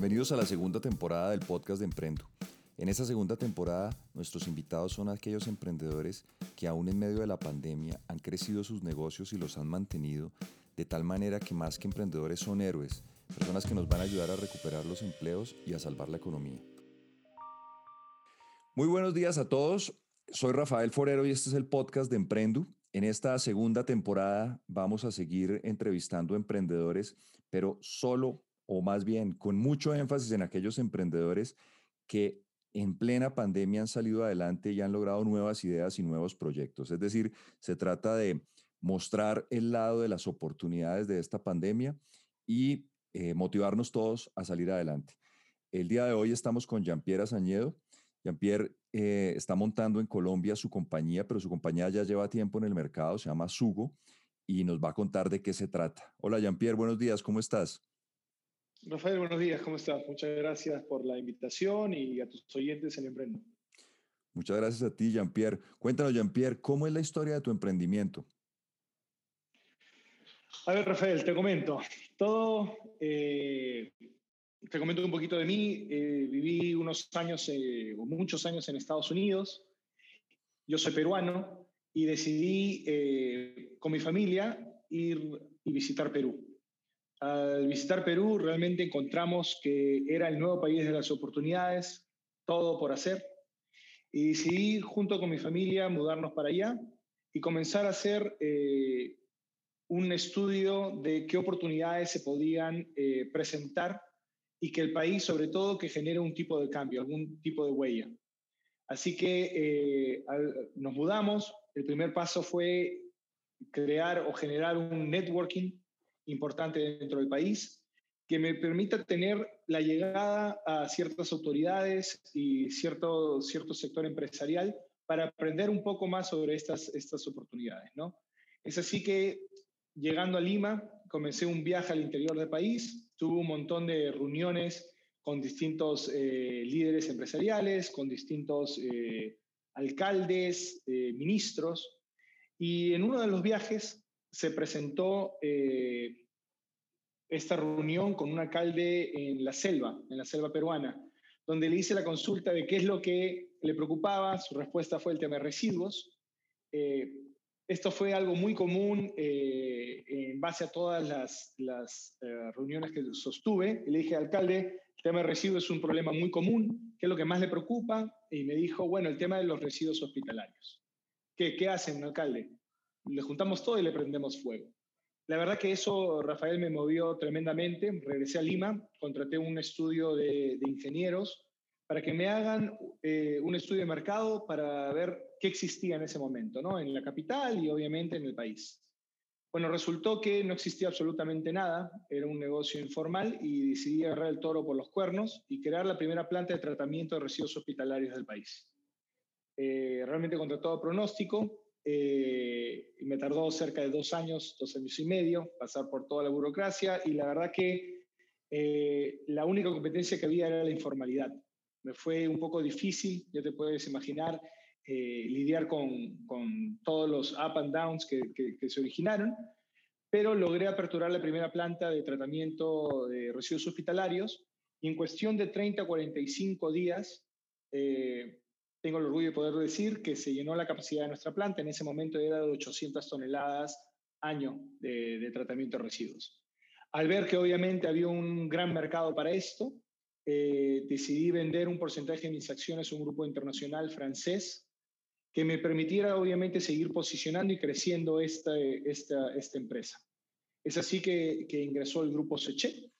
Bienvenidos a la segunda temporada del podcast de Emprendo. En esta segunda temporada, nuestros invitados son aquellos emprendedores que aún en medio de la pandemia han crecido sus negocios y los han mantenido de tal manera que más que emprendedores son héroes, personas que nos van a ayudar a recuperar los empleos y a salvar la economía. Muy buenos días a todos. Soy Rafael Forero y este es el podcast de Emprendo. En esta segunda temporada vamos a seguir entrevistando emprendedores, pero solo o más bien con mucho énfasis en aquellos emprendedores que en plena pandemia han salido adelante y han logrado nuevas ideas y nuevos proyectos. Es decir, se trata de mostrar el lado de las oportunidades de esta pandemia y eh, motivarnos todos a salir adelante. El día de hoy estamos con Jean-Pierre Azañedo. Jean-Pierre eh, está montando en Colombia su compañía, pero su compañía ya lleva tiempo en el mercado, se llama Sugo, y nos va a contar de qué se trata. Hola Jean-Pierre, buenos días, ¿cómo estás? Rafael, buenos días, ¿cómo estás? Muchas gracias por la invitación y a tus oyentes en Emprendo. Muchas gracias a ti, Jean-Pierre. Cuéntanos, Jean-Pierre, ¿cómo es la historia de tu emprendimiento? A ver, Rafael, te comento. Todo, eh, te comento un poquito de mí. Eh, viví unos años, eh, o muchos años en Estados Unidos. Yo soy peruano y decidí con mi familia ir y visitar Perú. Al visitar Perú realmente encontramos que era el nuevo país de las oportunidades, todo por hacer, y decidí junto con mi familia mudarnos para allá y comenzar a hacer eh, un estudio de qué oportunidades se podían eh, presentar y que el país, sobre todo, que genere un tipo de cambio, algún tipo de huella. Así que eh, nos mudamos. El primer paso fue crear o generar un networking importante dentro del país, que me permita tener la llegada a ciertas autoridades y cierto, cierto sector empresarial para aprender un poco más sobre estas, estas oportunidades. ¿no? Es así que llegando a Lima, comencé un viaje al interior del país, tuve un montón de reuniones con distintos eh, líderes empresariales, con distintos eh, alcaldes, eh, ministros, y en uno de los viajes se presentó eh, esta reunión con un alcalde en la selva, en la selva peruana, donde le hice la consulta de qué es lo que le preocupaba. Su respuesta fue el tema de residuos. Eh, esto fue algo muy común eh, en base a todas las, reuniones que sostuve. le dije, alcalde, el tema de residuos es un problema muy común. ¿Qué es lo que más le preocupa? Y me dijo, bueno, el tema de los residuos hospitalarios. ¿Qué, qué hacen, alcalde? Le juntamos todo y le prendemos fuego. La verdad que eso, Rafael, me movió tremendamente. Regresé a Lima, contraté un estudio de, ingenieros para que me hagan eh, un estudio de mercado para ver qué existía en ese momento, ¿no? En la capital y obviamente en el país. Bueno, resultó que no existía absolutamente nada, era un negocio informal y decidí agarrar el toro por los cuernos y crear la primera planta de tratamiento de residuos hospitalarios del país. Eh, realmente contra todo pronóstico, eh, me tardó cerca de dos años, dos años y medio, pasar por toda la burocracia. Y la verdad que eh, la única competencia que había era la informalidad. Me fue un poco difícil, ya te puedes imaginar, eh, lidiar con, con, todos los up and downs que, que, se originaron, pero logré aperturar la primera planta de tratamiento de residuos hospitalarios. Y en cuestión de 30 a 45 días tengo el orgullo de poder decir que se llenó la capacidad de nuestra planta. En ese momento era de 800 toneladas año de, tratamiento de residuos. Al ver que obviamente había un gran mercado para esto, eh, decidí vender un porcentaje de mis acciones a un grupo internacional francés que me permitiera obviamente seguir posicionando y creciendo esta, esta, esta empresa. Es así que, que ingresó el grupo Seche,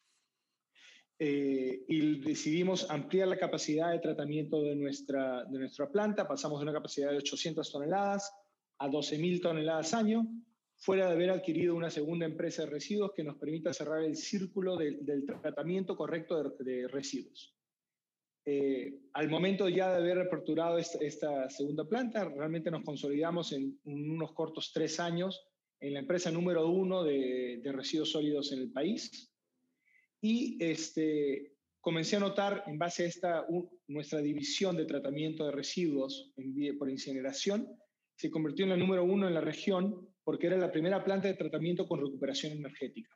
eh, y decidimos ampliar la capacidad de tratamiento de nuestra, de nuestra planta. Pasamos de una capacidad de 800 toneladas a 12.000 toneladas año, fuera de haber adquirido una segunda empresa de residuos que nos permita cerrar el círculo del tratamiento correcto de, residuos. Eh, al momento ya de haber aperturado esta, segunda planta, realmente nos consolidamos en unos cortos tres años en la empresa número uno de, de residuos sólidos en el país y este, comencé a notar, en base a esta, nuestra división de tratamiento de residuos por incineración, se convirtió en la número uno en la región porque era la primera planta de tratamiento con recuperación energética.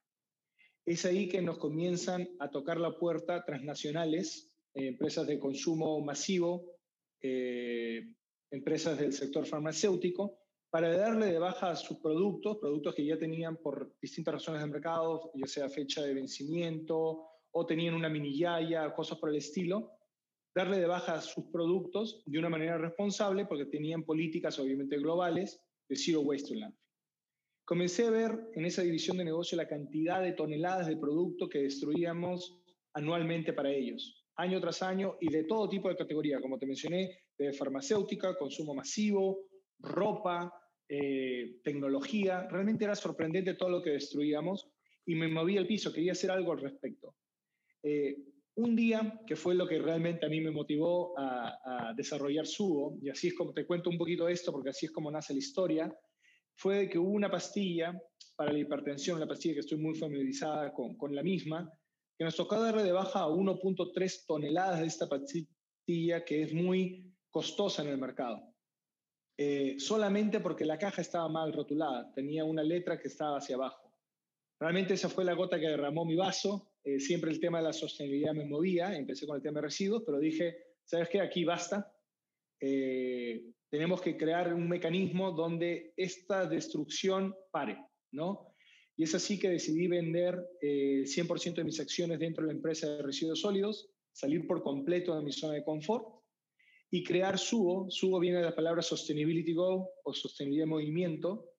es ahí que nos comienzan a tocar la puerta transnacionales, eh, empresas de consumo masivo, eh, empresas del sector farmacéutico, para darle de baja a sus productos, productos que ya tenían por distintas razones de mercado, ya sea fecha de vencimiento o tenían una mini yaya, cosas por el estilo, darle de baja a sus productos de una manera responsable porque tenían políticas obviamente globales de zero waste to landfill. Comencé a ver en esa división de negocio la cantidad de toneladas de producto que destruíamos anualmente para ellos, año tras año y de todo tipo de categoría, como te mencioné, de farmacéutica, consumo masivo, ropa, eh, tecnología. Realmente era sorprendente todo lo que destruíamos y me moví al piso, quería hacer algo al respecto. Eh, un día, que fue lo que realmente a mí me motivó a, a desarrollar Subo, y así es como te cuento un poquito esto, porque así es como nace la historia, fue que hubo una pastilla para la hipertensión, una pastilla que estoy muy familiarizada con, con la misma, que nos tocó darle de baja a 1.3 toneladas de esta pastilla que es muy costosa en el mercado. Eh, solamente porque la caja estaba mal rotulada, tenía una letra que estaba hacia abajo. Realmente esa fue la gota que derramó mi vaso. Eh, siempre el tema de la sostenibilidad me movía, empecé con el tema de residuos, pero dije, ¿sabes qué? Aquí basta. Eh, tenemos que crear un mecanismo donde esta destrucción pare, ¿no? Y es así que decidí vender el eh, 100% de mis acciones dentro de la empresa de residuos sólidos, salir por completo de mi zona de confort y crear Subo. Subo viene de la palabra Sustainability Go o sostenibilidad de movimiento,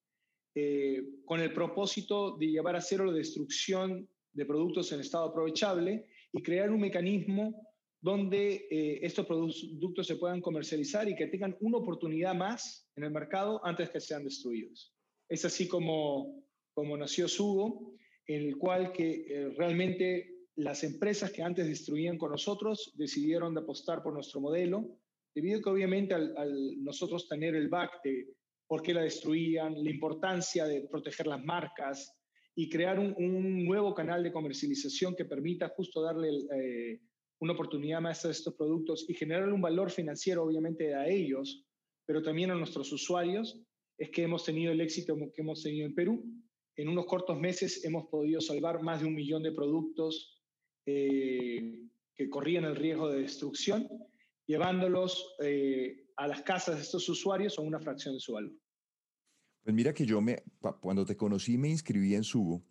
eh, con el propósito de llevar a cero la destrucción de productos en estado aprovechable y crear un mecanismo donde eh, estos productos se puedan comercializar y que tengan una oportunidad más en el mercado antes que sean destruidos. Es así como, como nació Sugo, en el cual que eh, realmente las empresas que antes destruían con nosotros decidieron de apostar por nuestro modelo, debido a que obviamente al, nosotros tener el back de por qué la destruían, la importancia de proteger las marcas y crear un, nuevo canal de comercialización que permita justo darle eh, una oportunidad más a estos productos y generar un valor financiero, obviamente, a ellos, pero también a nuestros usuarios, es que hemos tenido el éxito que hemos tenido en Perú. En unos cortos meses hemos podido salvar más de un millón de productos eh, que corrían el riesgo de destrucción, llevándolos eh, a las casas de estos usuarios a una fracción de su valor. Pues mira que yo me, cuando te conocí me inscribí en Subo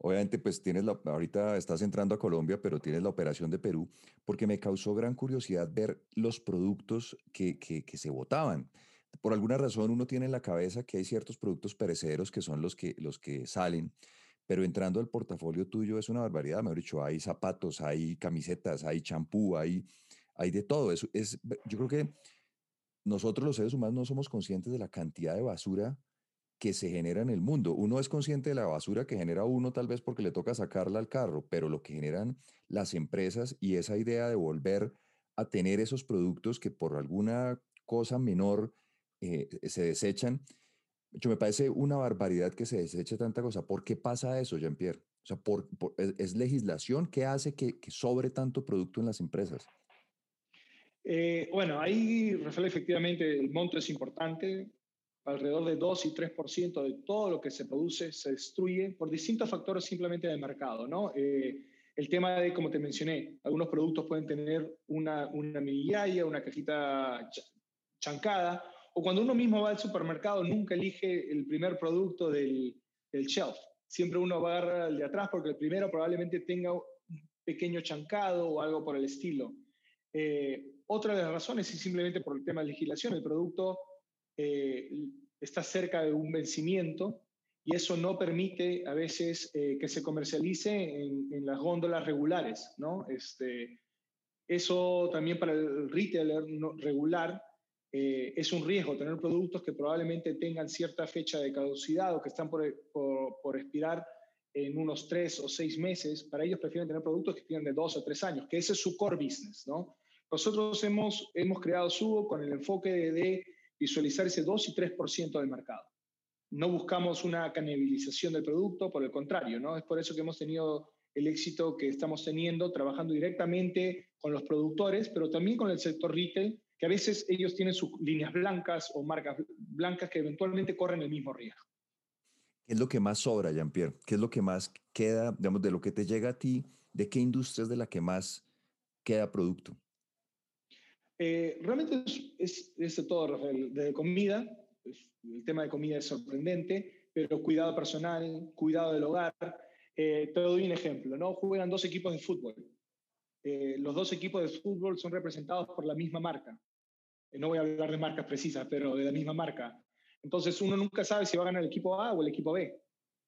Obviamente, pues tienes la, ahorita estás entrando a Colombia, pero tienes la operación de Perú, porque me causó gran curiosidad ver los productos que, que, se votaban. Por alguna razón uno tiene en la cabeza que hay ciertos productos perecederos que son los que, los que salen, pero entrando al portafolio tuyo es una barbaridad, mejor dicho, hay zapatos, hay camisetas, hay champú, hay, hay de todo. Es, es, yo creo que nosotros los seres humanos no somos conscientes de la cantidad de basura que se genera en el mundo. Uno es consciente de la basura que genera uno tal vez porque le toca sacarla al carro, pero lo que generan las empresas y esa idea de volver a tener esos productos que por alguna cosa menor eh, se desechan, yo me parece una barbaridad que se deseche tanta cosa. ¿Por qué pasa eso, Jean-Pierre? O sea, por, es, legislación que hace que, sobre tanto producto en las empresas? Eh, bueno, ahí, Rafael, efectivamente el monto es importante alrededor de 2 y 3% de todo lo que se produce se destruye por distintos factores simplemente del mercado, ¿no? Eh, el tema de, como te mencioné, algunos productos pueden tener una, una minillaya, una cajita chancada, o cuando uno mismo va al supermercado nunca elige el primer producto del, del shelf. Siempre uno va a agarrar el de atrás porque el primero probablemente tenga un pequeño chancado o algo por el estilo. Eh, otra de las razones es simplemente por el tema de legislación. El producto eh, está cerca de un vencimiento y eso no permite a veces eh, que se comercialice en, las góndolas regulares, ¿no? Este, eso también para el retailer regular eh, es un riesgo tener productos que probablemente tengan cierta fecha de caducidad o que están por, por, por, expirar en unos tres o seis meses. Para ellos prefieren tener productos que tienen de dos o tres años, que ese es su core business, ¿no? Nosotros hemos, hemos creado Subo con el enfoque de visualizar ese 2 y 3% del mercado. No buscamos una canibalización del producto, por el contrario, ¿no? Es por eso que hemos tenido el éxito que estamos teniendo trabajando directamente con los productores, pero también con el sector retail, que a veces ellos tienen sus líneas blancas o marcas blancas que eventualmente corren el mismo riesgo. ¿Qué es lo que más sobra, Jean-Pierre? ¿Qué es lo que más queda, digamos, de lo que te llega a ti? ¿De qué industria es de la que más queda producto? Eh, realmente es, es, de todo, Rafael. De comida, el tema de comida es sorprendente, pero cuidado personal, cuidado del hogar. Eh, te doy un ejemplo, ¿no? Juegan dos equipos de fútbol. Eh, los dos equipos de fútbol son representados por la misma marca. no voy a hablar de marcas precisas, pero de la misma marca. Entonces uno nunca sabe si va a ganar el equipo A o el equipo B.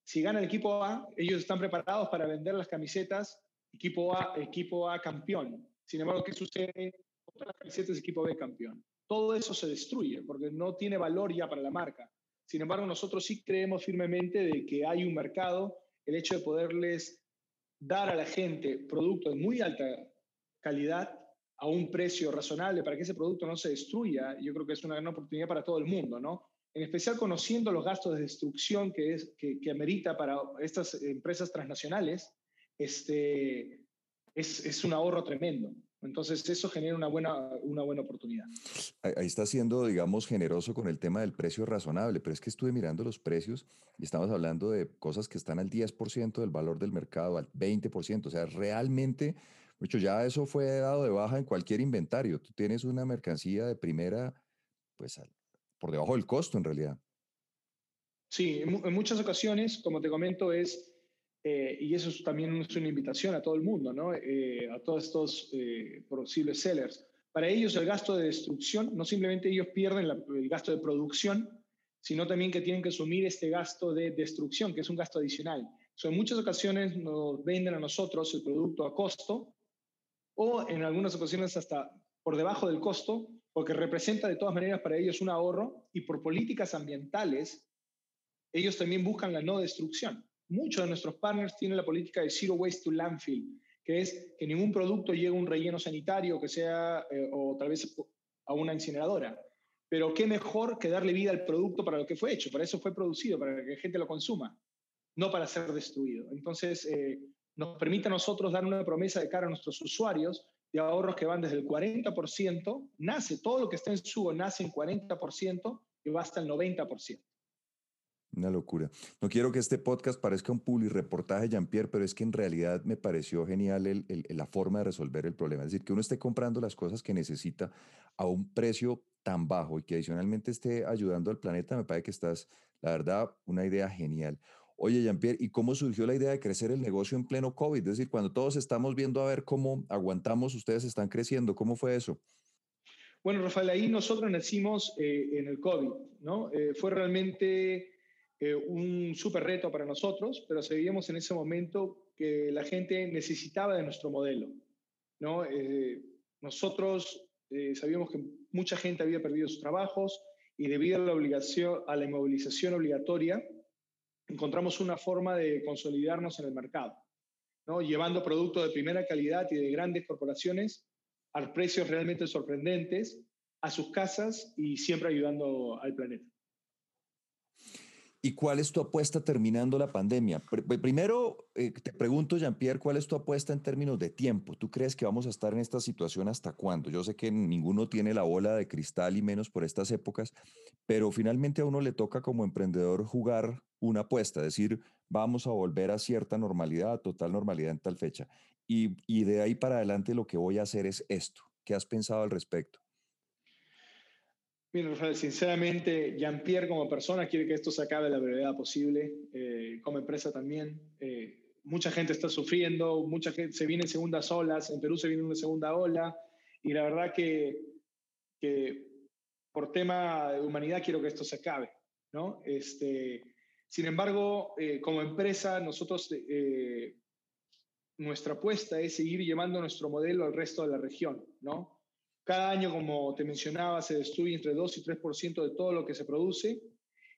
Si gana el equipo A, ellos están preparados para vender las camisetas equipo A, equipo A campeón. Sin embargo, ¿qué sucede? Otras camisetas equipo B campeón. Todo eso se destruye porque no tiene valor ya para la marca. Sin embargo, nosotros sí creemos firmemente de que hay un mercado, el hecho de poderles dar a la gente productos de muy alta calidad a un precio razonable para que ese producto no se destruya, yo creo que es una gran oportunidad para todo el mundo, ¿no? en especial conociendo los gastos de destrucción que, es, que, que amerita para estas empresas transnacionales, este, es, es, un ahorro tremendo. Entonces, eso genera una buena, una buena oportunidad. Ahí está siendo, digamos, generoso con el tema del precio razonable, pero es que estuve mirando los precios y estamos hablando de cosas que están al 10% del valor del mercado, al 20%. O sea, realmente, mucho ya eso fue dado de baja en cualquier inventario. Tú tienes una mercancía de primera, pues por debajo del costo en realidad. Sí, en, muchas ocasiones, como te comento, es, eh, y eso también es una invitación a todo el mundo, ¿no? Eh, a todos estos eh, posibles sellers. Para ellos el gasto de destrucción, no simplemente ellos pierden el gasto de producción, sino también que tienen que asumir este gasto de destrucción, que es un gasto adicional. So, en muchas ocasiones nos venden a nosotros el producto a costo o en algunas ocasiones hasta por debajo del costo porque representa de todas maneras para ellos un ahorro y por políticas ambientales, ellos también buscan la no destrucción. Muchos de nuestros partners tienen la política de Zero Waste to Landfill, que es que ningún producto llegue a un relleno sanitario que sea, eh, o tal vez a una incineradora. Pero qué mejor que darle vida al producto para lo que fue hecho, para eso fue producido, para que la gente lo consuma, no para ser destruido. Entonces, eh, nos permite a nosotros dar una promesa de cara a nuestros usuarios de ahorros que van desde el 40%, nace, todo lo que está en subo nace en 40% y va hasta el 90%. Una locura. No quiero que este podcast parezca un reportaje, Jean-Pierre, pero es que en realidad me pareció genial la forma de resolver el problema. Es decir, que uno esté comprando las cosas que necesita a un precio tan bajo y que adicionalmente esté ayudando al planeta, me parece que estás, la verdad, una idea genial. Oye, Jean-Pierre, ¿y cómo surgió la idea de crecer el negocio en pleno COVID? Es decir, cuando todos estamos viendo a ver cómo aguantamos, ustedes están creciendo. ¿Cómo fue eso? Bueno, Rafael, ahí nosotros nacimos eh, en el COVID, ¿no? Eh, fue realmente eh, un súper reto para nosotros, pero sabíamos en ese momento que la gente necesitaba de nuestro modelo, ¿no? nosotros sabíamos que mucha gente había perdido sus trabajos y debido a la, obligación, a la inmovilización obligatoria, encontramos una forma de consolidarnos en el mercado, ¿no? llevando productos de primera calidad y de grandes corporaciones a precios realmente sorprendentes a sus casas y siempre ayudando al planeta. ¿Y cuál es tu apuesta terminando la pandemia? Primero, eh, te pregunto, Jean-Pierre, ¿cuál es tu apuesta en términos de tiempo? ¿Tú crees que vamos a estar en esta situación hasta cuándo? Yo sé que ninguno tiene la bola de cristal y menos por estas épocas, pero finalmente a uno le toca como emprendedor jugar una apuesta, decir, vamos a volver a cierta normalidad, a total normalidad en tal fecha. Y, y de ahí para adelante lo que voy a hacer es esto. ¿Qué has pensado al respecto? Mira, Rafael, sinceramente, Jean-Pierre como persona quiere que esto se acabe la brevedad posible, eh, como empresa también. Eh, mucha gente está sufriendo, mucha gente se viene en segundas olas, en Perú se viene una segunda ola, y la verdad que, que por tema de humanidad quiero que esto se acabe, ¿no? Este, sin embargo, eh, como empresa, nosotros, nuestra apuesta es seguir llevando nuestro modelo al resto de la región, ¿no? Cada año, como te mencionaba, se destruye entre 2 y 3% de todo lo que se produce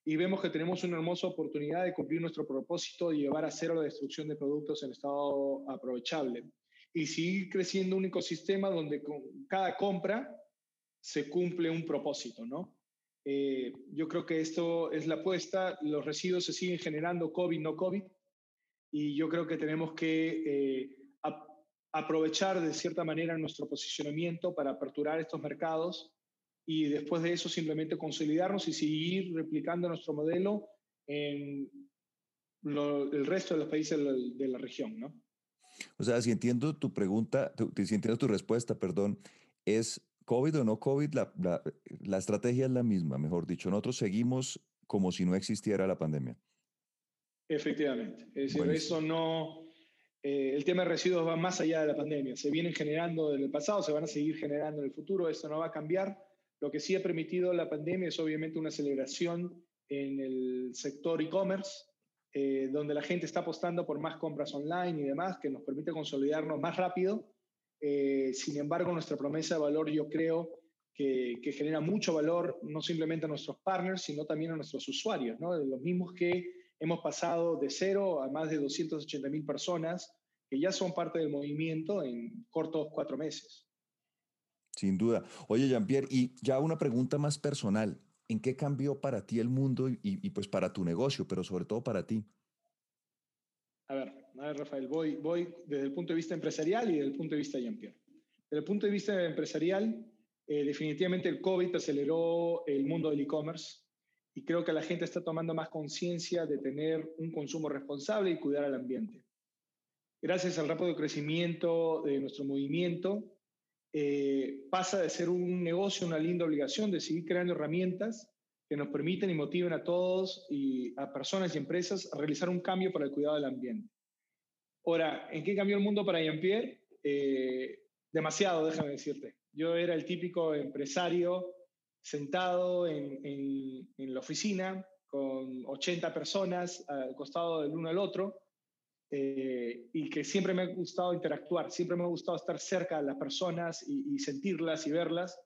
y vemos que tenemos una hermosa oportunidad de cumplir nuestro propósito y llevar a cero la destrucción de productos en estado aprovechable. Y seguir creciendo un ecosistema donde con cada compra se cumple un propósito, ¿no? Eh, yo creo que esto es la apuesta, los residuos se siguen generando COVID, no COVID, y yo creo que tenemos que eh, aprovechar de cierta manera nuestro posicionamiento para aperturar estos mercados y después de eso simplemente consolidarnos y seguir replicando nuestro modelo en el resto de los países de la, región, ¿no? O sea, si entiendo tu pregunta, si entiendo tu respuesta, perdón, es COVID o no COVID, la, la, estrategia es la misma, mejor dicho. Nosotros seguimos como si no existiera la pandemia. Efectivamente. Es decir, eso no. Eh, el tema de residuos va más allá de la pandemia. Se vienen generando en el pasado, se van a seguir generando en el futuro. Esto no va a cambiar. Lo que sí ha permitido la pandemia es obviamente una aceleración en el sector e-commerce, eh, donde la gente está apostando por más compras online y demás, que nos permite consolidarnos más rápido eh, sin embargo, nuestra promesa de valor yo creo que, genera mucho valor no simplemente a nuestros partners, sino también a nuestros usuarios, los mismos que hemos pasado de cero a más de 280 mil personas que ya son parte del movimiento en cortos cuatro meses. Sin duda. Oye, Jean-Pierre, y ya una pregunta más personal. ¿En qué cambió para ti el mundo y, y pues para tu negocio, pero sobre todo para ti? A ver, a ver, Rafael, voy, voy desde el punto de vista empresarial y desde el punto de vista de Jean-Pierre. Desde el punto de vista empresarial, eh, definitivamente el COVID aceleró el mundo del e-commerce y creo que la gente está tomando más conciencia de tener un consumo responsable y cuidar al ambiente. Gracias al rápido crecimiento de nuestro movimiento, eh, pasa de ser un negocio, una linda obligación de seguir creando herramientas que nos permiten y motiven a todos y a personas y empresas a realizar un cambio para el cuidado del ambiente. Ahora, ¿en qué cambió el mundo para Jean-Pierre? Eh, demasiado, déjame decirte. Yo era el típico empresario sentado en, en, la oficina con 80 personas al costado del uno al otro eh, y que siempre me ha gustado interactuar, siempre me ha gustado estar cerca de las personas y, sentirlas y verlas.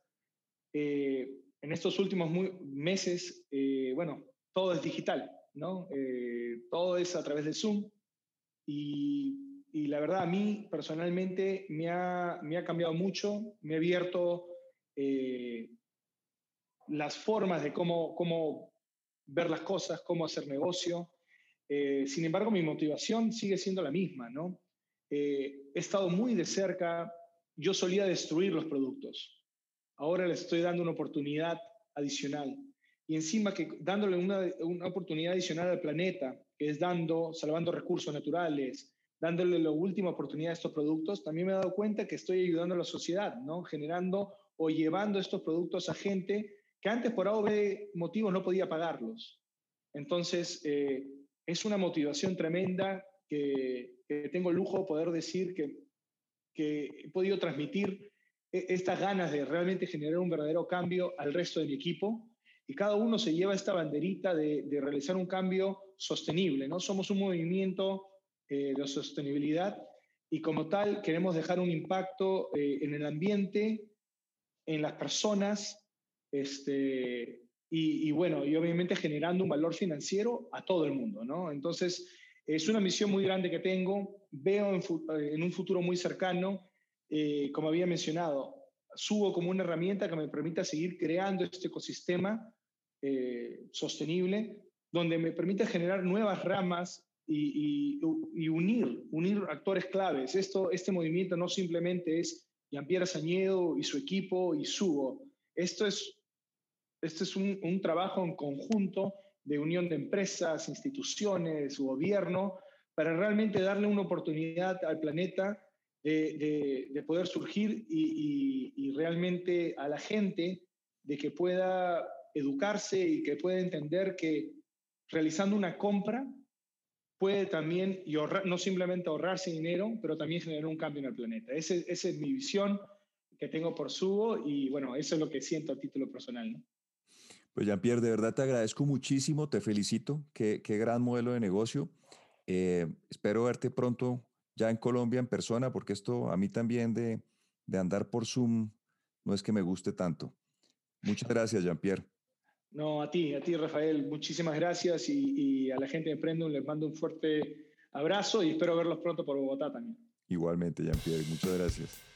Eh, en estos últimos meses, eh, bueno, todo es digital, ¿no? Eh, todo es a través de Zoom y, la verdad a mí personalmente me ha, me ha cambiado mucho, me ha abierto eh, las formas de cómo, cómo ver las cosas, cómo hacer negocio. sin embargo, mi motivación sigue siendo la misma, ¿no? he estado muy de cerca, yo solía destruir los productos, ahora le estoy dando una oportunidad adicional. Y encima que dándole una, una oportunidad adicional al planeta, que es dando, salvando recursos naturales, dándole la última oportunidad a estos productos, también me he dado cuenta que estoy ayudando a la sociedad, ¿no? Generando o llevando estos productos a gente que antes por A motivos no podía pagarlos. Entonces, eh, es una motivación tremenda que, que tengo el lujo de poder decir que, que he podido transmitir e, estas ganas de realmente generar un verdadero cambio al resto de mi equipo y cada uno se lleva esta banderita de, realizar un cambio sostenible, ¿no? Somos un movimiento eh, de sostenibilidad y como tal queremos dejar un impacto eh, en el ambiente, en las personas, este, y, bueno, y obviamente generando un valor financiero a todo el mundo, ¿no? Entonces, es una misión muy grande que tengo, veo en, en un futuro muy cercano eh, como había mencionado, subo como una herramienta que me permita seguir creando este ecosistema eh, sostenible, donde me permite generar nuevas ramas y, unir, unir actores claves. Esto, este movimiento no simplemente es Jean-Pierre Sañedo y su equipo y subo. Esto es, esto es un, un trabajo en conjunto de unión de empresas, instituciones, gobierno, para realmente darle una oportunidad al planeta de, poder surgir y, realmente a la gente de que pueda educarse y que pueda entender que realizando una compra puede también, y no simplemente ahorrarse dinero, pero también generar un cambio en el planeta. esa es mi visión que tengo por Subo y bueno, eso es lo que siento a título personal. Pues Jean-Pierre, de verdad te agradezco muchísimo, te felicito, qué, qué gran modelo de negocio. Eh, espero verte pronto ya en Colombia en persona, porque esto a mí también de, andar por Zoom no es que me guste tanto. Muchas gracias, Jean-Pierre. No, a ti, a ti, Rafael, muchísimas gracias y, a la gente de Prendum les mando un fuerte abrazo y espero verlos pronto por Bogotá también. Igualmente, Jean-Pierre, muchas gracias.